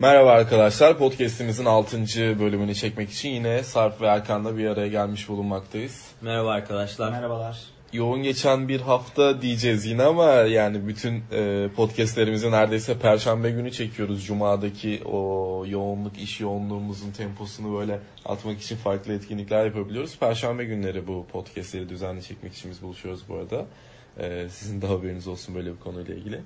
Merhaba arkadaşlar. Podcast'imizin 6. bölümünü çekmek için yine Sarp ve Erkan'la bir araya gelmiş bulunmaktayız. Merhaba arkadaşlar. Merhabalar. Yoğun geçen bir hafta diyeceğiz yine ama yani bütün e, podcastlerimizi neredeyse perşembe günü çekiyoruz. Cuma'daki o yoğunluk, iş yoğunluğumuzun temposunu böyle atmak için farklı etkinlikler yapabiliyoruz. Perşembe günleri bu podcastleri düzenli çekmek için biz buluşuyoruz bu arada. E, sizin de haberiniz olsun böyle bir konuyla ilgili.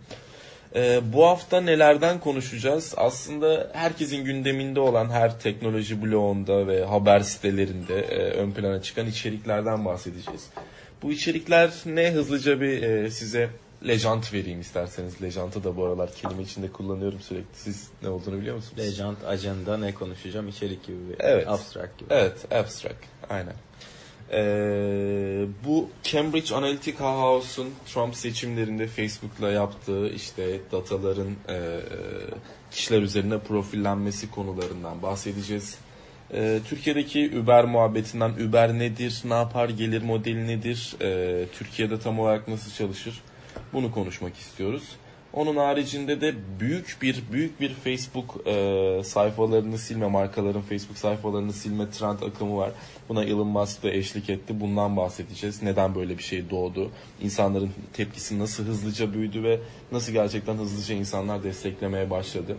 Ee, bu hafta nelerden konuşacağız? Aslında herkesin gündeminde olan her teknoloji bloğunda ve haber sitelerinde e, ön plana çıkan içeriklerden bahsedeceğiz. Bu içerikler ne hızlıca bir e, size lejant vereyim isterseniz. Lejantı da bu aralar kelime içinde kullanıyorum sürekli. Siz ne olduğunu biliyor musunuz? Legend, agenda ne konuşacağım? İçerik gibi bir Evet. abstract gibi. Evet, abstract. Aynen. Ee, bu Cambridge Analytica House'un Trump seçimlerinde Facebook'la yaptığı işte dataların e, kişiler üzerine profillenmesi konularından bahsedeceğiz. Ee, Türkiye'deki Uber muhabbetinden Uber nedir, ne yapar, gelir modeli nedir, ee, Türkiye'de tam olarak nasıl çalışır bunu konuşmak istiyoruz. Onun haricinde de büyük bir büyük bir Facebook e, sayfalarını silme, markaların Facebook sayfalarını silme trend akımı var. Buna Elon Musk da eşlik etti. Bundan bahsedeceğiz. Neden böyle bir şey doğdu? İnsanların tepkisi nasıl hızlıca büyüdü ve nasıl gerçekten hızlıca insanlar desteklemeye başladı?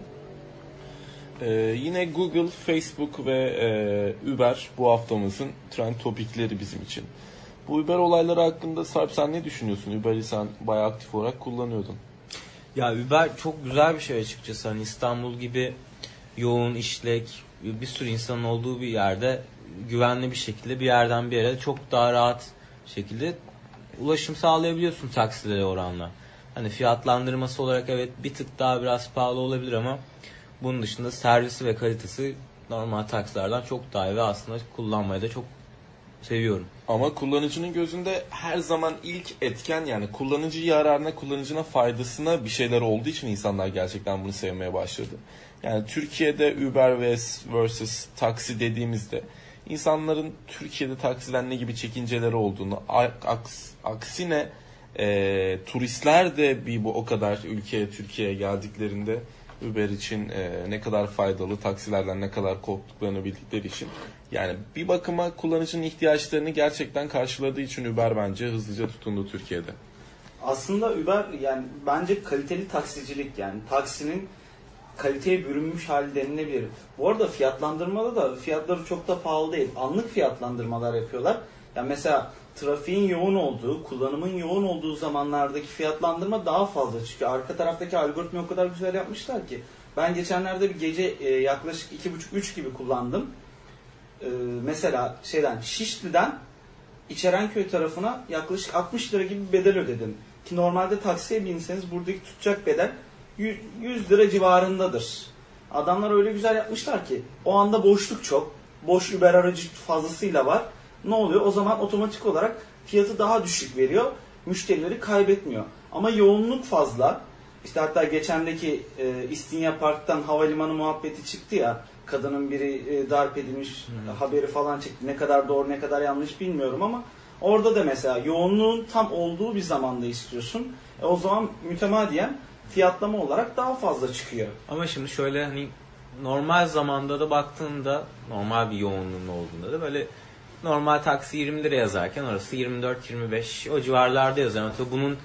Ee, yine Google, Facebook ve e, Uber bu haftamızın trend topikleri bizim için. Bu Uber olayları hakkında Sarp sen ne düşünüyorsun? Uber'i sen bayağı aktif olarak kullanıyordun. Ya Uber çok güzel bir şey açıkçası. Hani İstanbul gibi yoğun işlek bir sürü insanın olduğu bir yerde güvenli bir şekilde bir yerden bir yere çok daha rahat şekilde ulaşım sağlayabiliyorsun taksilere oranla. Hani fiyatlandırması olarak evet bir tık daha biraz pahalı olabilir ama bunun dışında servisi ve kalitesi normal taksilerden çok daha iyi ve aslında kullanmayı da çok seviyorum. Ama kullanıcının gözünde her zaman ilk etken yani kullanıcı yararına, kullanıcına faydasına bir şeyler olduğu için insanlar gerçekten bunu sevmeye başladı. Yani Türkiye'de Uber vs. taksi dediğimizde insanların Türkiye'de taksiden ne gibi çekinceleri olduğunu, aks, aksine e, turistler de bir bu o kadar ülkeye Türkiye'ye geldiklerinde Uber için e, ne kadar faydalı, taksilerden ne kadar korktuklarını bildikleri için. Yani bir bakıma kullanıcının ihtiyaçlarını gerçekten karşıladığı için Uber bence hızlıca tutundu Türkiye'de. Aslında Uber yani bence kaliteli taksicilik yani taksinin kaliteye bürünmüş hali denilebilir. Bu arada fiyatlandırmada da fiyatları çok da pahalı değil. Anlık fiyatlandırmalar yapıyorlar. Yani mesela trafiğin yoğun olduğu, kullanımın yoğun olduğu zamanlardaki fiyatlandırma daha fazla. Çünkü arka taraftaki algoritma o kadar güzel yapmışlar ki. Ben geçenlerde bir gece e, yaklaşık 2,5-3 gibi kullandım. E, mesela şeyden Şişli'den İçerenköy tarafına yaklaşık 60 lira gibi bir bedel ödedim. Ki normalde taksiye binseniz buradaki tutacak bedel 100 lira civarındadır. Adamlar öyle güzel yapmışlar ki o anda boşluk çok. Boş Uber aracı fazlasıyla var. Ne oluyor? O zaman otomatik olarak fiyatı daha düşük veriyor. Müşterileri kaybetmiyor. Ama yoğunluk fazla. İşte hatta geçendeki e, İstinye Park'tan havalimanı muhabbeti çıktı ya. Kadının biri e, darp edilmiş Hmm. haberi falan çıktı. Ne kadar doğru ne kadar yanlış bilmiyorum ama orada da mesela yoğunluğun tam olduğu bir zamanda istiyorsun. E, o zaman mütemadiyen fiyatlama olarak daha fazla çıkıyor. Ama şimdi şöyle hani normal zamanda da baktığında normal bir yoğunluğun olduğunda da böyle normal taksi 20 lira yazarken orası 24-25 o civarlarda yazıyor. Tabii bunun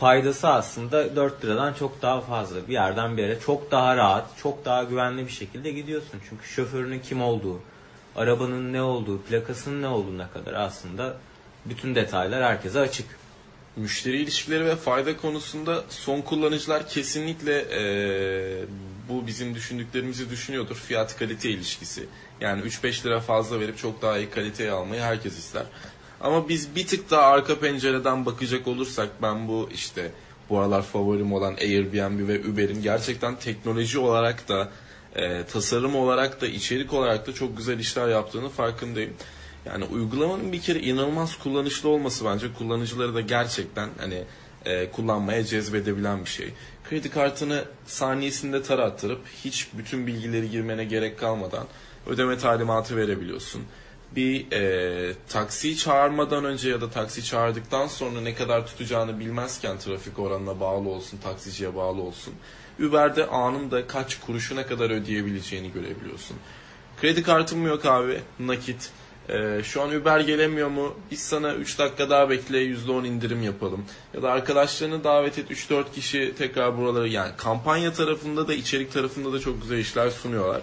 faydası aslında 4 liradan çok daha fazla. Bir yerden bir yere çok daha rahat, çok daha güvenli bir şekilde gidiyorsun. Çünkü şoförünün kim olduğu, arabanın ne olduğu, plakasının ne olduğuna kadar aslında bütün detaylar herkese açık. Müşteri ilişkileri ve fayda konusunda son kullanıcılar kesinlikle eee, bu bizim düşündüklerimizi düşünüyordur. Fiyat kalite ilişkisi. Yani 3-5 lira fazla verip çok daha iyi kaliteyi almayı herkes ister. Ama biz bir tık daha arka pencereden bakacak olursak ben bu işte bu aralar favorim olan Airbnb ve Uber'in gerçekten teknoloji olarak da e, tasarım olarak da içerik olarak da çok güzel işler yaptığını farkındayım. Yani uygulamanın bir kere inanılmaz kullanışlı olması bence kullanıcıları da gerçekten hani e, kullanmaya cezbedebilen bir şey. Kredi kartını saniyesinde tarattırıp hiç bütün bilgileri girmene gerek kalmadan ödeme talimatı verebiliyorsun. Bir e, taksi çağırmadan önce ya da taksi çağırdıktan sonra ne kadar tutacağını bilmezken trafik oranına bağlı olsun, taksiciye bağlı olsun. Uber'de anında kaç kuruşu ne kadar ödeyebileceğini görebiliyorsun. Kredi kartım yok abi, nakit. Ee, şu an Uber gelemiyor mu? Biz sana 3 dakika daha bekle %10 indirim yapalım. Ya da arkadaşlarını davet et 3-4 kişi tekrar buraları yani kampanya tarafında da içerik tarafında da çok güzel işler sunuyorlar.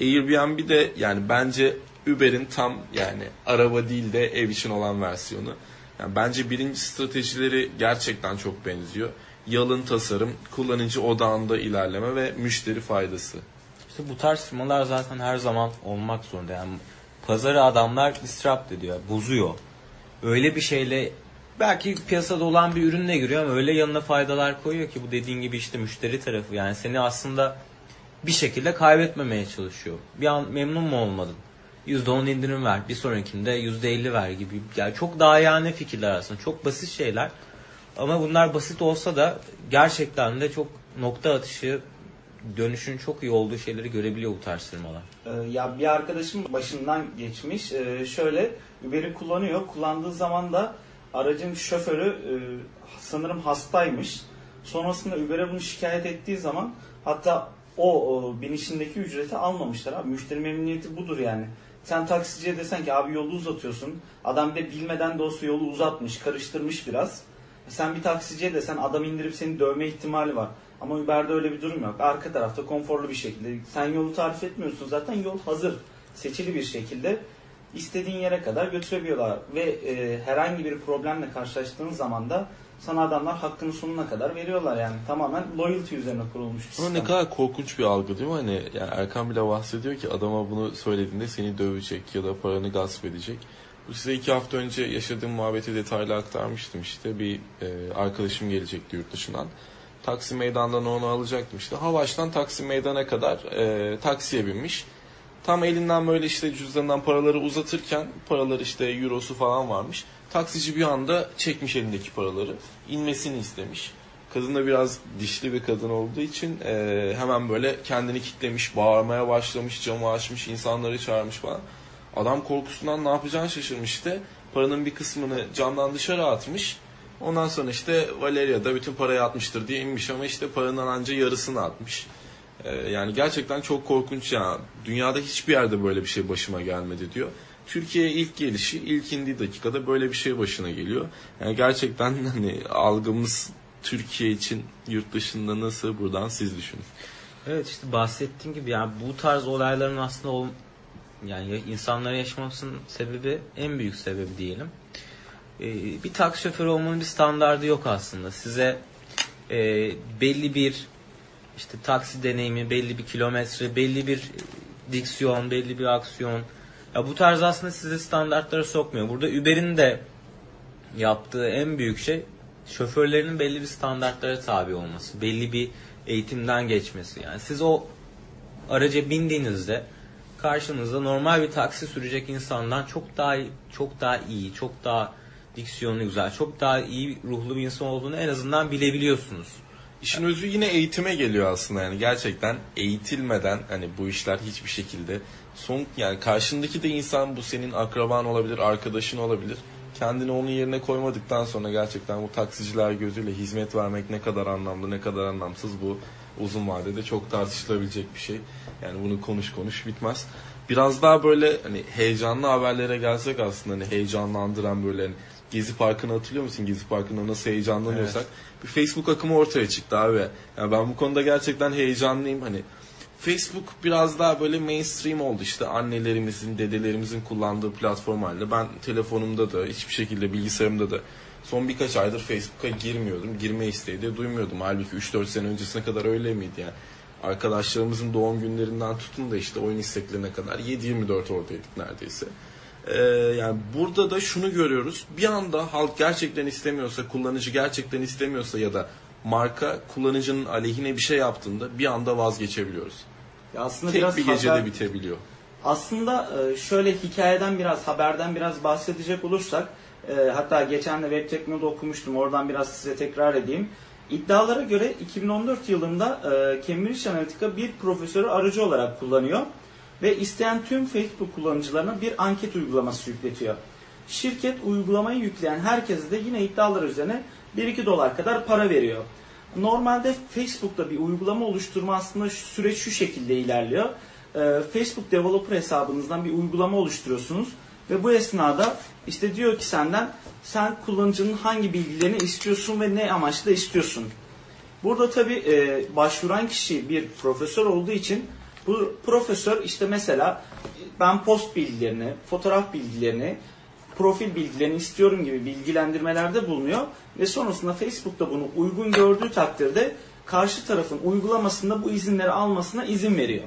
Airbnb de yani bence Uber'in tam yani araba değil de ev için olan versiyonu. Yani bence birinci stratejileri gerçekten çok benziyor. Yalın tasarım, kullanıcı odağında ilerleme ve müşteri faydası. İşte bu tarz firmalar zaten her zaman olmak zorunda. Yani pazarı adamlar disrupt ediyor, bozuyor. Öyle bir şeyle belki piyasada olan bir ürünle giriyor ama öyle yanına faydalar koyuyor ki bu dediğin gibi işte müşteri tarafı yani seni aslında bir şekilde kaybetmemeye çalışıyor. Bir an memnun mu olmadın? %10 indirim ver, bir sonrakinde %50 ver gibi. Yani çok daha yani fikirler aslında. Çok basit şeyler. Ama bunlar basit olsa da gerçekten de çok nokta atışı dönüşün çok iyi olduğu şeyleri görebiliyor bu tarz firmalar. Ee, ya bir arkadaşım başından geçmiş. Ee, şöyle Uber'i kullanıyor. Kullandığı zaman da aracın şoförü e, sanırım hastaymış. Sonrasında Uber'e bunu şikayet ettiği zaman hatta o, o binişindeki ücreti almamışlar abi. Müşteri memnuniyeti budur yani. Sen taksiciye desen ki abi yolu uzatıyorsun. Adam bir de bilmeden de olsa yolu uzatmış, karıştırmış biraz. Sen bir taksiciye desen adam indirip seni dövme ihtimali var. Ama Uber'de öyle bir durum yok. Arka tarafta konforlu bir şekilde. Sen yolu tarif etmiyorsun zaten yol hazır. Seçili bir şekilde istediğin yere kadar götürebiliyorlar. Ve e, herhangi bir problemle karşılaştığın zaman da sana adamlar hakkını sonuna kadar veriyorlar yani. Tamamen loyalty üzerine kurulmuş bir Ama sistem. ne kadar korkunç bir algı değil mi? Hani yani Erkan bile bahsediyor ki adama bunu söylediğinde seni dövecek ya da paranı gasp edecek. Bu size iki hafta önce yaşadığım muhabbeti detaylı aktarmıştım işte. Bir e, arkadaşım gelecekti yurt dışından. Taksim Meydan'dan onu alacaktım işte. Havaş'tan Taksim Meydan'a kadar e, taksiye binmiş. Tam elinden böyle işte cüzdanından paraları uzatırken paralar işte eurosu falan varmış. Taksici bir anda çekmiş elindeki paraları. inmesini istemiş. Kadın da biraz dişli bir kadın olduğu için e, hemen böyle kendini kitlemiş, bağırmaya başlamış, camı açmış, insanları çağırmış falan. Adam korkusundan ne yapacağını şaşırmış işte. Paranın bir kısmını camdan dışarı atmış. Ondan sonra işte Valeria da bütün parayı atmıştır diye inmiş ama işte paranın anca yarısını atmış. Ee, yani gerçekten çok korkunç ya. Dünyada hiçbir yerde böyle bir şey başıma gelmedi diyor. Türkiye'ye ilk gelişi ilk indiği dakikada böyle bir şey başına geliyor. Yani gerçekten hani algımız Türkiye için yurt dışında nasıl buradan siz düşünün. Evet işte bahsettiğim gibi yani bu tarz olayların aslında ol, yani ya- insanlara yaşamasının sebebi en büyük sebebi diyelim. Ee, bir taksi şoförü olmanın bir standardı yok aslında. Size e, belli bir işte taksi deneyimi, belli bir kilometre, belli bir diksiyon, belli bir aksiyon. Ya bu tarz aslında sizi standartlara sokmuyor. Burada Uber'in de yaptığı en büyük şey şoförlerinin belli bir standartlara tabi olması, belli bir eğitimden geçmesi. Yani siz o araca bindiğinizde karşınızda normal bir taksi sürecek insandan çok daha çok daha iyi, çok daha diksiyonu güzel, çok daha iyi ruhlu bir insan olduğunu en azından bilebiliyorsunuz. İşin özü yine eğitime geliyor aslında yani gerçekten eğitilmeden hani bu işler hiçbir şekilde son yani karşındaki de insan bu senin akraban olabilir, arkadaşın olabilir. Kendini onun yerine koymadıktan sonra gerçekten bu taksiciler gözüyle hizmet vermek ne kadar anlamlı, ne kadar anlamsız bu uzun vadede çok tartışılabilecek bir şey. Yani bunu konuş konuş bitmez. Biraz daha böyle hani heyecanlı haberlere gelsek aslında hani heyecanlandıran böyle hani Gezi Parkı'nı hatırlıyor musun? Gezi Parkı'nda nasıl heyecanlanıyorsak. Bir Facebook akımı ortaya çıktı abi. Yani ben bu konuda gerçekten heyecanlıyım. Hani Facebook biraz daha böyle mainstream oldu işte annelerimizin, dedelerimizin kullandığı platform halinde. Ben telefonumda da hiçbir şekilde bilgisayarımda da son birkaç aydır Facebook'a girmiyordum. Girme isteği de duymuyordum. Halbuki 3-4 sene öncesine kadar öyle miydi yani? Arkadaşlarımızın doğum günlerinden tutun da işte oyun isteklerine kadar 7-24 oradaydık neredeyse. Ee, yani burada da şunu görüyoruz. Bir anda halk gerçekten istemiyorsa, kullanıcı gerçekten istemiyorsa ya da marka kullanıcının aleyhine bir şey yaptığında bir anda vazgeçebiliyoruz. Ya aslında Tek biraz bir gecede haber- bitebiliyor. Aslında e, şöyle hikayeden biraz, haberden biraz bahsedecek olursak, e, hatta geçen de Web Tekno'da okumuştum, oradan biraz size tekrar edeyim. İddialara göre 2014 yılında e, Cambridge Analytica bir profesörü aracı olarak kullanıyor. Ve isteyen tüm Facebook kullanıcılarına bir anket uygulaması yükletiyor. Şirket uygulamayı yükleyen herkese de yine iddialar üzerine 1-2 dolar kadar para veriyor. Normalde Facebook'ta bir uygulama oluşturma aslında süreç şu şekilde ilerliyor. Ee, Facebook developer hesabınızdan bir uygulama oluşturuyorsunuz ve bu esnada işte diyor ki senden sen kullanıcının hangi bilgilerini istiyorsun ve ne amaçla istiyorsun. Burada tabi e, başvuran kişi bir profesör olduğu için bu profesör işte mesela ben post bilgilerini, fotoğraf bilgilerini, profil bilgilerini istiyorum gibi bilgilendirmelerde bulunuyor ve sonrasında Facebook'ta bunu uygun gördüğü takdirde karşı tarafın uygulamasında bu izinleri almasına izin veriyor.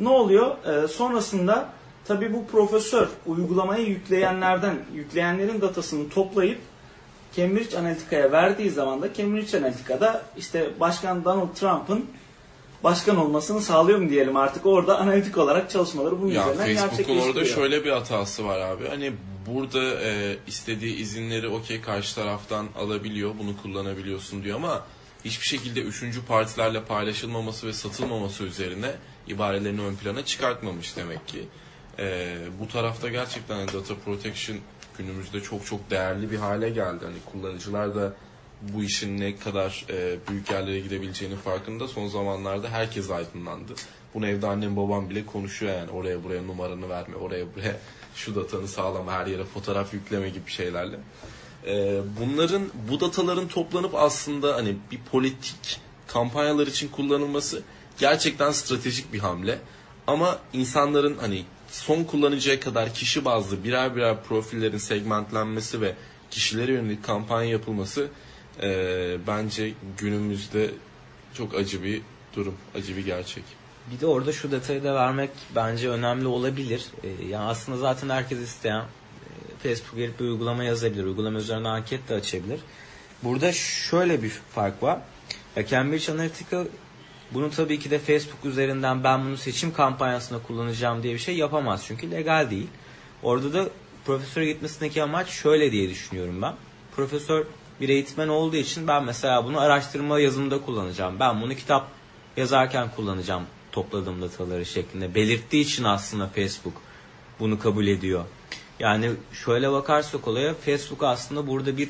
Ne oluyor? Ee, sonrasında tabi bu profesör uygulamayı yükleyenlerden, yükleyenlerin datasını toplayıp Cambridge Analytica'ya verdiği zaman da Cambridge Analytica'da işte Başkan Donald Trump'ın başkan olmasını sağlıyor mu diyelim artık orada analitik olarak çalışmaları bunun Ya üzerinden Facebook'un orada şöyle bir hatası var abi. Hani burada e, istediği izinleri okey karşı taraftan alabiliyor, bunu kullanabiliyorsun diyor ama hiçbir şekilde üçüncü partilerle paylaşılmaması ve satılmaması üzerine ibarelerini ön plana çıkartmamış demek ki. E, bu tarafta gerçekten hani data protection günümüzde çok çok değerli bir hale geldi. Hani kullanıcılar da bu işin ne kadar e, büyük yerlere gidebileceğinin farkında son zamanlarda herkes aydınlandı. Bunu evde annem babam bile konuşuyor yani oraya buraya numaranı verme, oraya buraya şu datanı sağlama, her yere fotoğraf yükleme gibi şeylerle. E, bunların, bu dataların toplanıp aslında hani bir politik kampanyalar için kullanılması gerçekten stratejik bir hamle. Ama insanların hani son kullanıcıya kadar kişi bazlı birer birer profillerin segmentlenmesi ve kişilere yönelik kampanya yapılması e, bence günümüzde çok acı bir durum, acı bir gerçek. Bir de orada şu detayı da vermek bence önemli olabilir. Ee, yani aslında zaten herkes isteyen e, Facebook gelip bir uygulama yazabilir. Uygulama üzerine anket de açabilir. Burada şöyle bir fark var. Ya Cambridge Analytica bunu tabii ki de Facebook üzerinden ben bunu seçim kampanyasında kullanacağım diye bir şey yapamaz. Çünkü legal değil. Orada da profesöre gitmesindeki amaç şöyle diye düşünüyorum ben. Profesör bir eğitmen olduğu için ben mesela bunu araştırma yazımında kullanacağım. Ben bunu kitap yazarken kullanacağım topladığım dataları şeklinde belirttiği için aslında Facebook bunu kabul ediyor. Yani şöyle bakarsak olaya Facebook aslında burada bir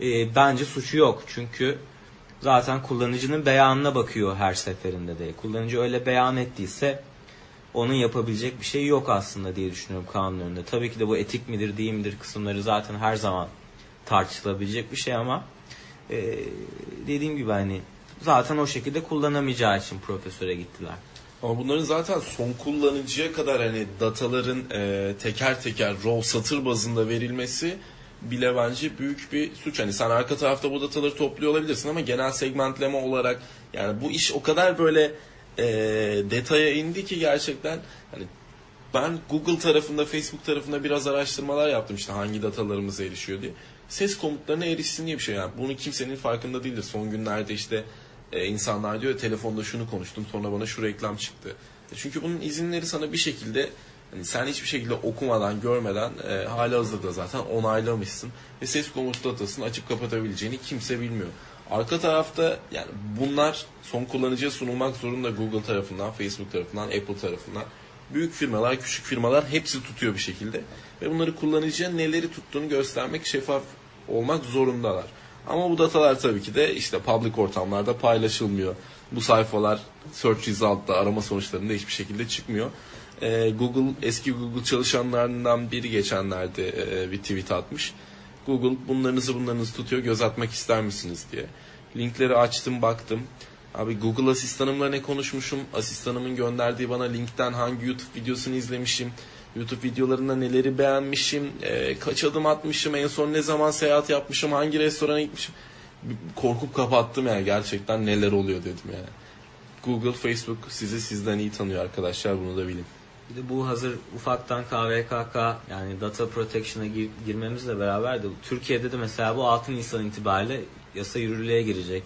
e, bence suçu yok. Çünkü zaten kullanıcının beyanına bakıyor her seferinde de. Kullanıcı öyle beyan ettiyse onun yapabilecek bir şey yok aslında diye düşünüyorum kanun önünde. Tabii ki de bu etik midir değil midir kısımları zaten her zaman tartışılabilecek bir şey ama e, dediğim gibi hani zaten o şekilde kullanamayacağı için profesöre gittiler. Ama bunların zaten son kullanıcıya kadar hani dataların e, teker teker raw satır bazında verilmesi bile bence büyük bir suç. Hani sen arka tarafta bu dataları topluyor olabilirsin ama genel segmentleme olarak yani bu iş o kadar böyle e, detaya indi ki gerçekten hani ben Google tarafında, Facebook tarafında biraz araştırmalar yaptım işte hangi datalarımıza erişiyor diye. Ses komutlarına erişsin diye bir şey yani. Bunu kimsenin farkında değildir. Son günlerde işte e, insanlar diyor telefonda şunu konuştum sonra bana şu reklam çıktı. E, çünkü bunun izinleri sana bir şekilde hani sen hiçbir şekilde okumadan, görmeden e, hala hazırda zaten onaylamışsın. Ve ses komut datasını açıp kapatabileceğini kimse bilmiyor. Arka tarafta yani bunlar son kullanıcıya sunulmak zorunda Google tarafından, Facebook tarafından, Apple tarafından. Büyük firmalar, küçük firmalar hepsi tutuyor bir şekilde. Ve bunları kullanıcıya neleri tuttuğunu göstermek, şeffaf olmak zorundalar. Ama bu datalar tabii ki de işte public ortamlarda paylaşılmıyor. Bu sayfalar search result'ta arama sonuçlarında hiçbir şekilde çıkmıyor. Ee, Google eski Google çalışanlarından biri geçenlerde e, bir tweet atmış. Google bunlarınızı bunlarınızı tutuyor göz atmak ister misiniz diye. Linkleri açtım baktım. Abi Google asistanımla ne konuşmuşum? Asistanımın gönderdiği bana linkten hangi YouTube videosunu izlemişim? YouTube videolarında neleri beğenmişim? E, kaç adım atmışım? En son ne zaman seyahat yapmışım? Hangi restorana gitmişim? Korkup kapattım yani gerçekten neler oluyor dedim yani. Google, Facebook sizi sizden iyi tanıyor arkadaşlar bunu da bilin. Bir de bu hazır ufaktan KVKK yani Data Protection'a gir, girmemizle beraber de Türkiye'de de mesela bu 6 Nisan itibariyle yasa yürürlüğe girecek.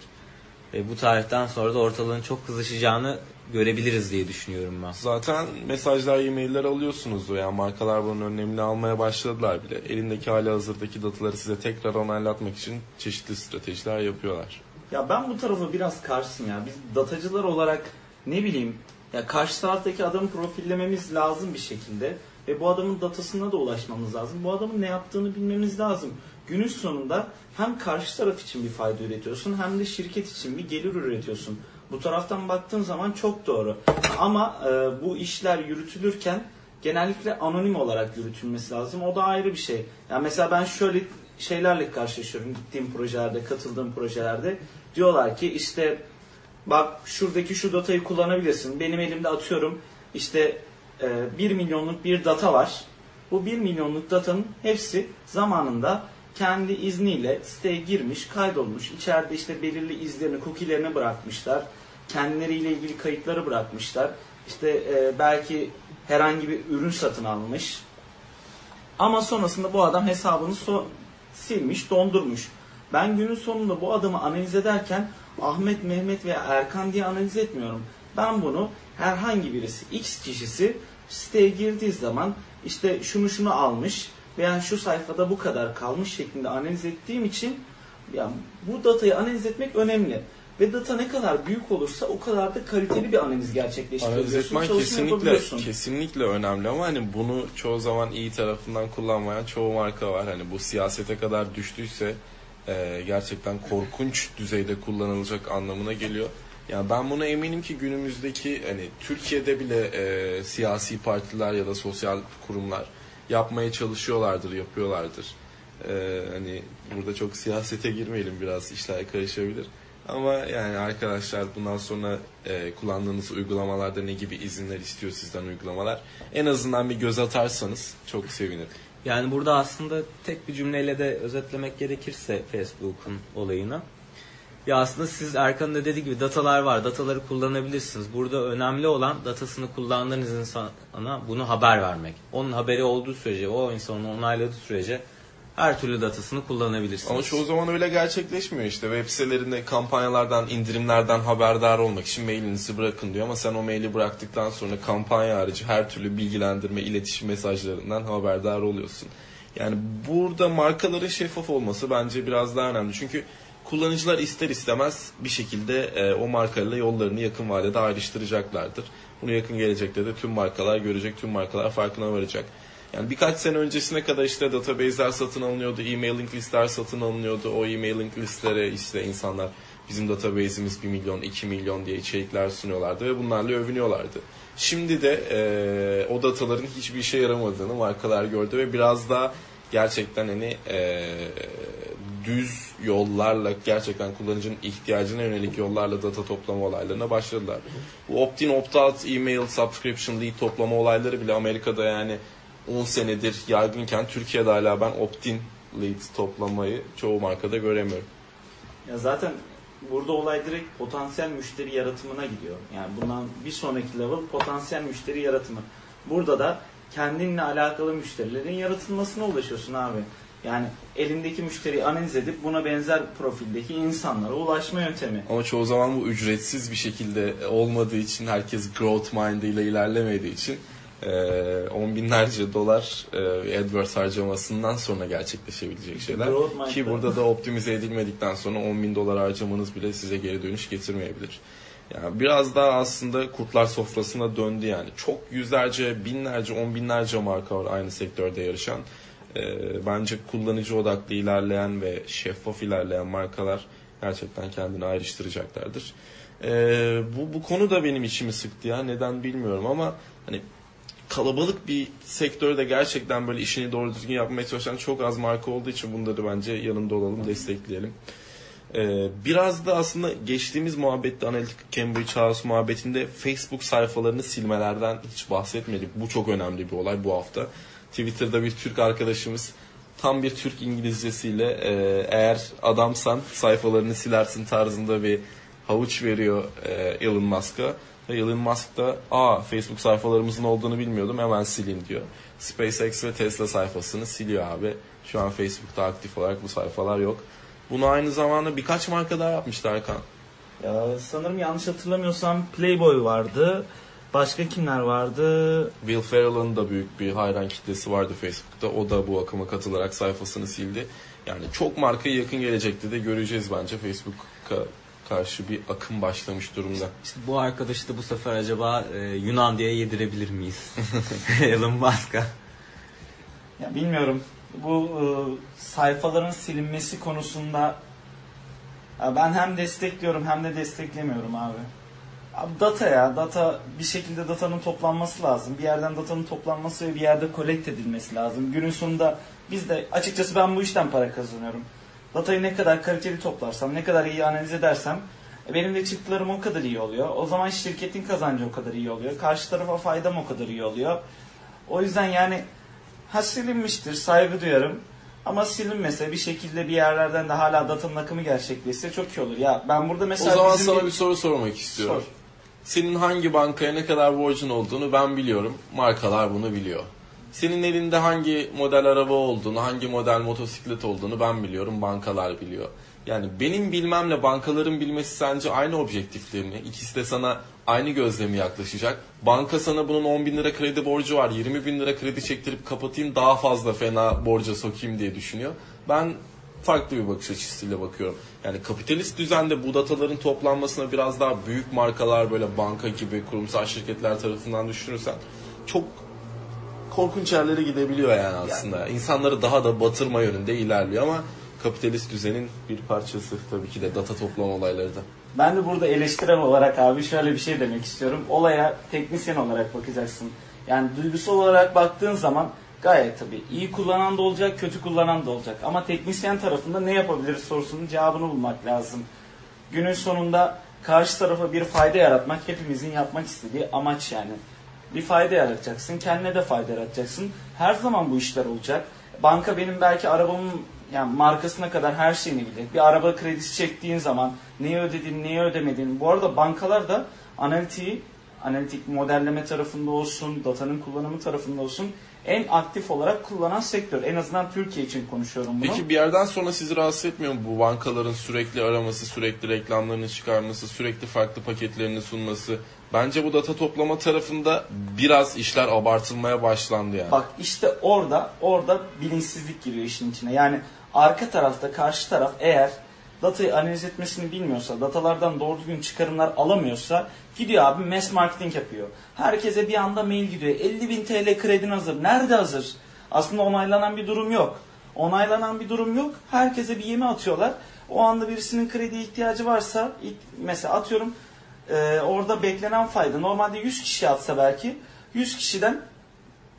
Ve bu tarihten sonra da ortalığın çok kızışacağını görebiliriz diye düşünüyorum ben. Zaten mesajlar, e-mailler alıyorsunuzdur. Yani markalar bunun önlemini almaya başladılar bile. Elindeki hali hazırdaki dataları size tekrar onaylatmak için çeşitli stratejiler yapıyorlar. Ya ben bu tarafa biraz karşıyım ya. Biz datacılar olarak ne bileyim Ya karşı taraftaki adamı profillememiz lazım bir şekilde ve bu adamın datasına da ulaşmamız lazım. Bu adamın ne yaptığını bilmemiz lazım. Günün sonunda hem karşı taraf için bir fayda üretiyorsun hem de şirket için bir gelir üretiyorsun. Bu taraftan baktığın zaman çok doğru. Ama e, bu işler yürütülürken genellikle anonim olarak yürütülmesi lazım. O da ayrı bir şey. Yani mesela ben şöyle şeylerle karşılaşıyorum gittiğim projelerde, katıldığım projelerde. Diyorlar ki işte bak şuradaki şu datayı kullanabilirsin. Benim elimde atıyorum işte e, 1 milyonluk bir data var. Bu 1 milyonluk datanın hepsi zamanında kendi izniyle siteye girmiş, kaydolmuş. İçeride işte belirli izlerini, cookie'lerini bırakmışlar. Kendileriyle ilgili kayıtları bırakmışlar. İşte e, belki herhangi bir ürün satın almış. Ama sonrasında bu adam hesabını so- silmiş, dondurmuş. Ben günün sonunda bu adamı analiz ederken Ahmet, Mehmet veya Erkan diye analiz etmiyorum. Ben bunu herhangi birisi, X kişisi siteye girdiği zaman işte şunu şunu almış veya şu sayfada bu kadar kalmış şeklinde analiz ettiğim için yani bu datayı analiz etmek önemli. Ve data ne kadar büyük olursa o kadar da kaliteli bir analiz gerçekleştiriyorsun. Analiz etmen kesinlikle kesinlikle önemli ama hani bunu çoğu zaman iyi tarafından kullanmayan çoğu marka var. Hani bu siyasete kadar düştüyse e, gerçekten korkunç düzeyde kullanılacak anlamına geliyor. Yani ben buna eminim ki günümüzdeki hani Türkiye'de bile e, siyasi partiler ya da sosyal kurumlar yapmaya çalışıyorlardır, yapıyorlardır. E, hani burada çok siyasete girmeyelim biraz işler karışabilir. Ama yani arkadaşlar bundan sonra e, kullandığınız uygulamalarda ne gibi izinler istiyor sizden uygulamalar. En azından bir göz atarsanız çok sevinirim. Yani burada aslında tek bir cümleyle de özetlemek gerekirse Facebook'un olayını. Ya aslında siz Erkan'ın da dediği gibi datalar var. Dataları kullanabilirsiniz. Burada önemli olan datasını kullandığınız insana bunu haber vermek. Onun haberi olduğu sürece, o insanın onayladığı sürece her türlü datasını kullanabilirsiniz. Ama çoğu zaman öyle gerçekleşmiyor işte. Web sitelerinde kampanyalardan, indirimlerden haberdar olmak için mailinizi bırakın diyor. Ama sen o maili bıraktıktan sonra kampanya harici her türlü bilgilendirme, iletişim mesajlarından haberdar oluyorsun. Yani burada markaların şeffaf olması bence biraz daha önemli. Çünkü kullanıcılar ister istemez bir şekilde e, o markayla yollarını yakın vadede ayrıştıracaklardır. Bunu yakın gelecekte de tüm markalar görecek, tüm markalar farkına varacak. Yani birkaç sene öncesine kadar işte database'ler satın alınıyordu, e-mailing listler satın alınıyordu. O e-mailing listlere işte insanlar bizim database'imiz 1 milyon, 2 milyon diye içerikler sunuyorlardı ve bunlarla övünüyorlardı. Şimdi de e, o dataların hiçbir işe yaramadığını markalar gördü ve biraz daha gerçekten hani e, düz yollarla gerçekten kullanıcının ihtiyacına yönelik yollarla data toplama olaylarına başladılar. Bu opt-in opt-out email subscription lead toplama olayları bile Amerika'da yani 10 senedir yaygınken Türkiye'de hala ben opt-in lead toplamayı çoğu markada göremiyorum. Ya zaten burada olay direkt potansiyel müşteri yaratımına gidiyor. Yani bundan bir sonraki level potansiyel müşteri yaratımı. Burada da kendinle alakalı müşterilerin yaratılmasına ulaşıyorsun abi. Yani elindeki müşteriyi analiz edip buna benzer profildeki insanlara ulaşma yöntemi. Ama çoğu zaman bu ücretsiz bir şekilde olmadığı için herkes growth mind'iyle ilerlemediği için e, on binlerce dolar e, AdWords harcamasından sonra gerçekleşebilecek şeyler. Ki burada da optimize edilmedikten sonra 10 bin dolar harcamanız bile size geri dönüş getirmeyebilir. Yani biraz daha aslında kurtlar sofrasına döndü yani. Çok yüzlerce, binlerce, on binlerce marka var aynı sektörde yarışan. E, bence kullanıcı odaklı ilerleyen ve şeffaf ilerleyen markalar gerçekten kendini ayrıştıracaklardır. E, bu, bu konu da benim içimi sıktı ya. Neden bilmiyorum ama hani kalabalık bir sektörde gerçekten böyle işini doğru düzgün yapmaya çalışan çok az marka olduğu için bunları bence yanında olalım, destekleyelim. Ee, biraz da aslında geçtiğimiz muhabbette Analytica Cambridge House muhabbetinde Facebook sayfalarını silmelerden hiç bahsetmedik. Bu çok önemli bir olay bu hafta. Twitter'da bir Türk arkadaşımız tam bir Türk İngilizcesiyle e, eğer adamsan sayfalarını silersin tarzında bir havuç veriyor e, Elon Musk'a. Ve Elon Musk da aa Facebook sayfalarımızın olduğunu bilmiyordum hemen sileyim diyor. SpaceX ve Tesla sayfasını siliyor abi. Şu an Facebook'ta aktif olarak bu sayfalar yok. Bunu aynı zamanda birkaç marka daha yapmıştı Erkan. Ya sanırım yanlış hatırlamıyorsam Playboy vardı. Başka kimler vardı? Will Ferrell'ın da büyük bir hayran kitlesi vardı Facebook'ta. O da bu akıma katılarak sayfasını sildi. Yani çok markayı yakın gelecekte de göreceğiz bence Facebook'a karşı bir akım başlamış durumda. İşte bu arkadaşı da bu sefer acaba e, Yunan diye yedirebilir miyiz? Elon Musk'a. Ya bilmiyorum. Bu e, sayfaların silinmesi konusunda ben hem destekliyorum hem de desteklemiyorum abi. Abi data ya. Data bir şekilde datanın toplanması lazım. Bir yerden datanın toplanması ve bir yerde kolekt edilmesi lazım. Günün sonunda biz de açıkçası ben bu işten para kazanıyorum. Datayı ne kadar kaliteli toplarsam, ne kadar iyi analiz edersem e, benim de çıktılarım o kadar iyi oluyor. O zaman şirketin kazancı o kadar iyi oluyor. Karşı tarafa faydam o kadar iyi oluyor. O yüzden yani ha silinmiştir, saygı duyarım. Ama silinmese bir şekilde bir yerlerden de hala datanın akımı gerçekleşse çok iyi olur. Ya ben burada O mesela zaman bizim sana bir soru sormak istiyorum. Sor. Senin hangi bankaya ne kadar borcun olduğunu ben biliyorum. Markalar bunu biliyor. Senin elinde hangi model araba olduğunu, hangi model motosiklet olduğunu ben biliyorum. Bankalar biliyor. Yani benim bilmemle bankaların bilmesi sence aynı objektifte mi? İkisi de sana aynı gözle mi yaklaşacak? Banka sana bunun 10 bin lira kredi borcu var, 20 bin lira kredi çektirip kapatayım daha fazla fena borca sokayım diye düşünüyor. Ben farklı bir bakış açısıyla bakıyorum. Yani kapitalist düzende bu dataların toplanmasına biraz daha büyük markalar böyle banka gibi kurumsal şirketler tarafından düşünürsen çok korkunç yerlere gidebiliyor yani aslında. İnsanları daha da batırma yönünde ilerliyor ama kapitalist düzenin bir parçası tabii ki de data toplama olayları da. Ben de burada eleştirel olarak abi şöyle bir şey demek istiyorum. Olaya teknisyen olarak bakacaksın. Yani duygusal olarak baktığın zaman gayet tabii iyi kullanan da olacak, kötü kullanan da olacak. Ama teknisyen tarafında ne yapabiliriz sorusunun cevabını bulmak lazım. Günün sonunda karşı tarafa bir fayda yaratmak hepimizin yapmak istediği amaç yani. Bir fayda yaratacaksın, kendine de fayda yaratacaksın. Her zaman bu işler olacak. Banka benim belki arabamın yani markasına kadar her şeyini bilir. Bir araba kredisi çektiğin zaman neyi ödedin, neyi ödemedin. Bu arada bankalar da analitiği, analitik modelleme tarafında olsun, datanın kullanımı tarafında olsun en aktif olarak kullanan sektör. En azından Türkiye için konuşuyorum bunu. Peki bir yerden sonra sizi rahatsız etmiyor mu bu bankaların sürekli araması, sürekli reklamlarını çıkarması, sürekli farklı paketlerini sunması? Bence bu data toplama tarafında biraz işler abartılmaya başlandı yani. Bak işte orada orada bilinçsizlik giriyor işin içine. Yani arka tarafta karşı taraf eğer datayı analiz etmesini bilmiyorsa, datalardan doğru düzgün çıkarımlar alamıyorsa gidiyor abi mass marketing yapıyor. Herkese bir anda mail gidiyor. 50 bin TL kredin hazır. Nerede hazır? Aslında onaylanan bir durum yok. Onaylanan bir durum yok. Herkese bir yemi atıyorlar. O anda birisinin kredi ihtiyacı varsa mesela atıyorum e, orada beklenen fayda normalde 100 kişi atsa belki 100 kişiden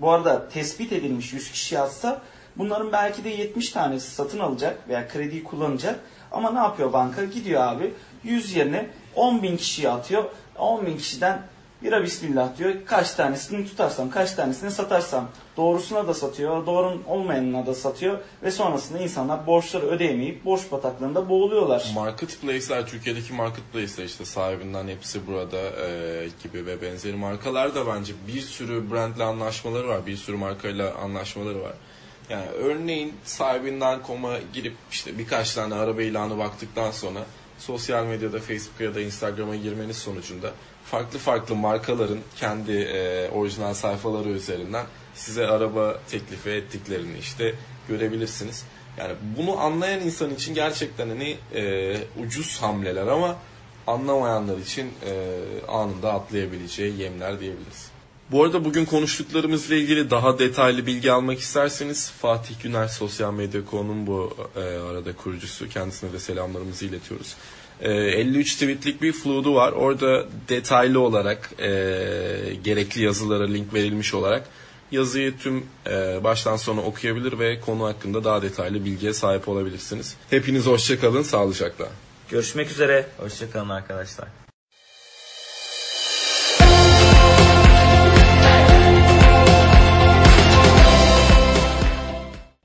bu arada tespit edilmiş 100 kişi atsa bunların belki de 70 tanesi satın alacak veya krediyi kullanacak. Ama ne yapıyor banka? Gidiyor abi 100 yerine 10 bin kişiye atıyor. 10 bin kişiden bira bismillah diyor. Kaç tanesini tutarsam, kaç tanesini satarsam. Doğrusuna da satıyor, doğrun olmayanına da satıyor. Ve sonrasında insanlar borçları ödeyemeyip borç bataklığında boğuluyorlar. Marketplace'ler, Türkiye'deki marketplace'ler işte sahibinden hepsi burada e, gibi ve benzeri markalar da bence bir sürü brandle anlaşmaları var. Bir sürü markayla anlaşmaları var. Yani örneğin sahibinden koma girip işte birkaç tane araba ilanı baktıktan sonra sosyal medyada Facebook'a ya da Instagram'a girmeniz sonucunda farklı farklı markaların kendi e, orijinal sayfaları üzerinden size araba teklifi ettiklerini işte görebilirsiniz. Yani bunu anlayan insan için gerçekten hani e, ucuz hamleler ama anlamayanlar için e, anında atlayabileceği yemler diyebiliriz. Bu arada bugün konuştuklarımızla ilgili daha detaylı bilgi almak isterseniz Fatih Güner Sosyal Medya Konu'nun bu e, arada kurucusu. Kendisine de selamlarımızı iletiyoruz. E, 53 tweetlik bir flood'u var. Orada detaylı olarak e, gerekli yazılara link verilmiş olarak yazıyı tüm e, baştan sona okuyabilir ve konu hakkında daha detaylı bilgiye sahip olabilirsiniz. Hepiniz hoşçakalın, sağlıcakla. Görüşmek üzere. Hoşçakalın arkadaşlar.